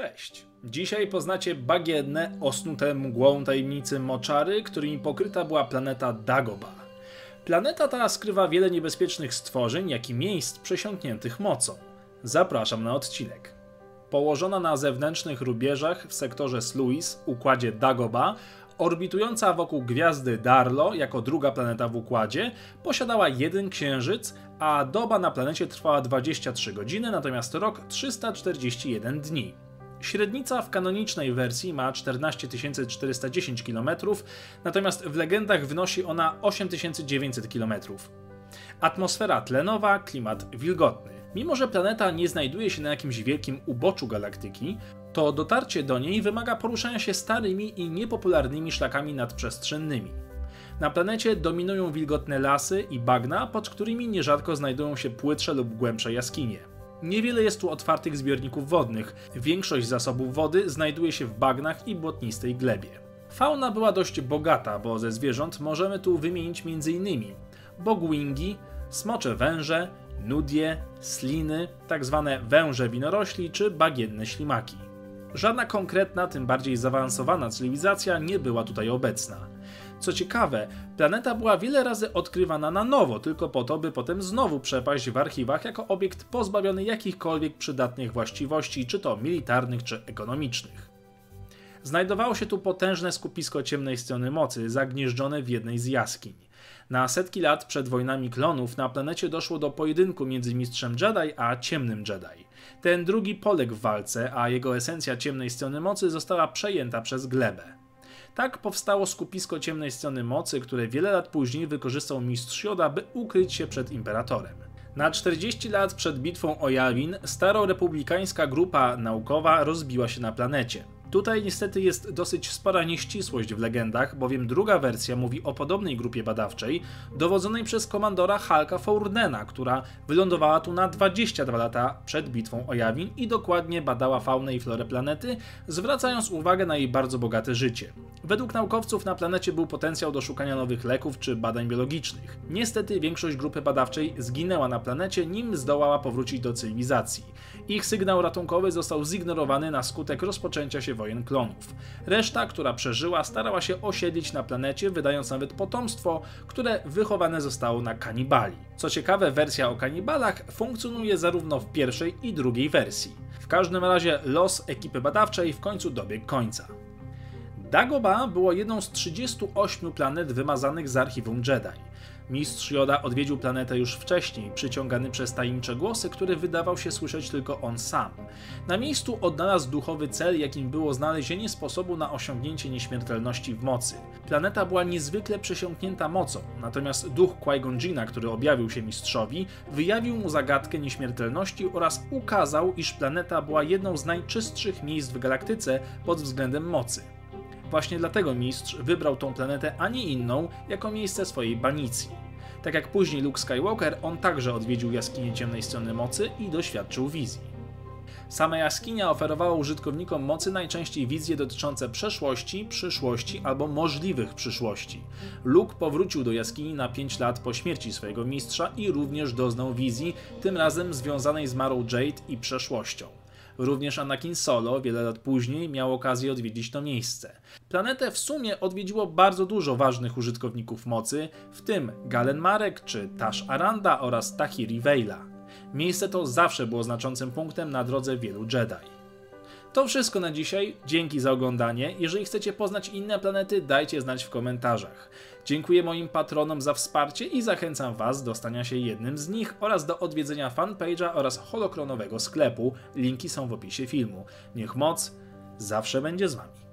Cześć. Dzisiaj poznacie bagienne, osnute mgłą tajemnicy moczary, którymi pokryta była planeta Dagoba. Planeta ta skrywa wiele niebezpiecznych stworzeń, jak i miejsc przesiąkniętych mocą. Zapraszam na odcinek. Położona na zewnętrznych rubieżach w sektorze Sluis, układzie Dagoba, orbitująca wokół gwiazdy Darlo jako druga planeta w układzie, posiadała jeden księżyc, a doba na planecie trwała 23 godziny, natomiast rok 341 dni. Średnica w kanonicznej wersji ma 14 410 km, natomiast w legendach wynosi ona 8900 km. Atmosfera tlenowa, klimat wilgotny. Mimo, że planeta nie znajduje się na jakimś wielkim uboczu galaktyki, to dotarcie do niej wymaga poruszania się starymi i niepopularnymi szlakami nadprzestrzennymi. Na planecie dominują wilgotne lasy i bagna, pod którymi nierzadko znajdują się płytsze lub głębsze jaskinie. Niewiele jest tu otwartych zbiorników wodnych. Większość zasobów wody znajduje się w bagnach i błotnistej glebie. Fauna była dość bogata, bo ze zwierząt możemy tu wymienić m.in. bogwingi, smocze węże, nudie, sliny, tzw. Tak węże winorośli czy bagienne ślimaki. Żadna konkretna, tym bardziej zaawansowana cywilizacja nie była tutaj obecna. Co ciekawe, planeta była wiele razy odkrywana na nowo, tylko po to, by potem znowu przepaść w archiwach jako obiekt pozbawiony jakichkolwiek przydatnych właściwości, czy to militarnych, czy ekonomicznych. Znajdowało się tu potężne skupisko ciemnej strony mocy, zagnieżdżone w jednej z jaskiń. Na setki lat przed wojnami klonów na planecie doszło do pojedynku między mistrzem Jedi a ciemnym Jedi. Ten drugi poległ w walce, a jego esencja ciemnej strony mocy została przejęta przez glebę. Tak powstało skupisko ciemnej strony mocy, które wiele lat później wykorzystał mistrz Yoda, by ukryć się przed imperatorem. Na 40 lat przed bitwą o Yavin starorepublikańska grupa naukowa rozbiła się na planecie. Tutaj niestety jest dosyć spora nieścisłość w legendach, bowiem druga wersja mówi o podobnej grupie badawczej, dowodzonej przez komandora Halka Fournena, która wylądowała tu na 22 lata przed bitwą o Jawin i dokładnie badała faunę i florę planety, zwracając uwagę na jej bardzo bogate życie. Według naukowców na planecie był potencjał do szukania nowych leków czy badań biologicznych. Niestety większość grupy badawczej zginęła na planecie, nim zdołała powrócić do cywilizacji. Ich sygnał ratunkowy został zignorowany na skutek rozpoczęcia się wojen klonów. Reszta, która przeżyła, starała się osiedlić na planecie, wydając nawet potomstwo, które wychowane zostało na kanibali. Co ciekawe, wersja o kanibalach funkcjonuje zarówno w pierwszej i drugiej wersji. W każdym razie los ekipy badawczej w końcu dobiegł końca. Dagoba było jedną z 38 planet wymazanych z archiwum Jedi. Mistrz Joda odwiedził planetę już wcześniej, przyciągany przez tajemnicze głosy, które wydawał się słyszeć tylko on sam. Na miejscu odnalazł duchowy cel, jakim było znalezienie sposobu na osiągnięcie nieśmiertelności w mocy. Planeta była niezwykle przesiąknięta mocą, natomiast duch Qui-Gon który objawił się mistrzowi, wyjawił mu zagadkę nieśmiertelności oraz ukazał, iż planeta była jedną z najczystszych miejsc w galaktyce pod względem mocy. Właśnie dlatego mistrz wybrał tą planetę, a nie inną, jako miejsce swojej banicji. Tak jak później Luke Skywalker, on także odwiedził jaskinię ciemnej strony mocy i doświadczył wizji. Sama jaskinia oferowała użytkownikom mocy najczęściej wizje dotyczące przeszłości, przyszłości albo możliwych przyszłości. Luke powrócił do jaskini na 5 lat po śmierci swojego mistrza i również doznał wizji, tym razem związanej z Marą Jade i przeszłością. Również Anakin Solo wiele lat później miał okazję odwiedzić to miejsce. Planetę w sumie odwiedziło bardzo dużo ważnych użytkowników mocy, w tym Galen Marek czy Tash Aranda oraz Tahiri Veila. Miejsce to zawsze było znaczącym punktem na drodze wielu Jedi. To wszystko na dzisiaj. Dzięki za oglądanie. Jeżeli chcecie poznać inne planety, dajcie znać w komentarzach. Dziękuję moim patronom za wsparcie i zachęcam Was do stania się jednym z nich oraz do odwiedzenia fanpage'a oraz holokronowego sklepu. Linki są w opisie filmu. Niech moc zawsze będzie z Wami.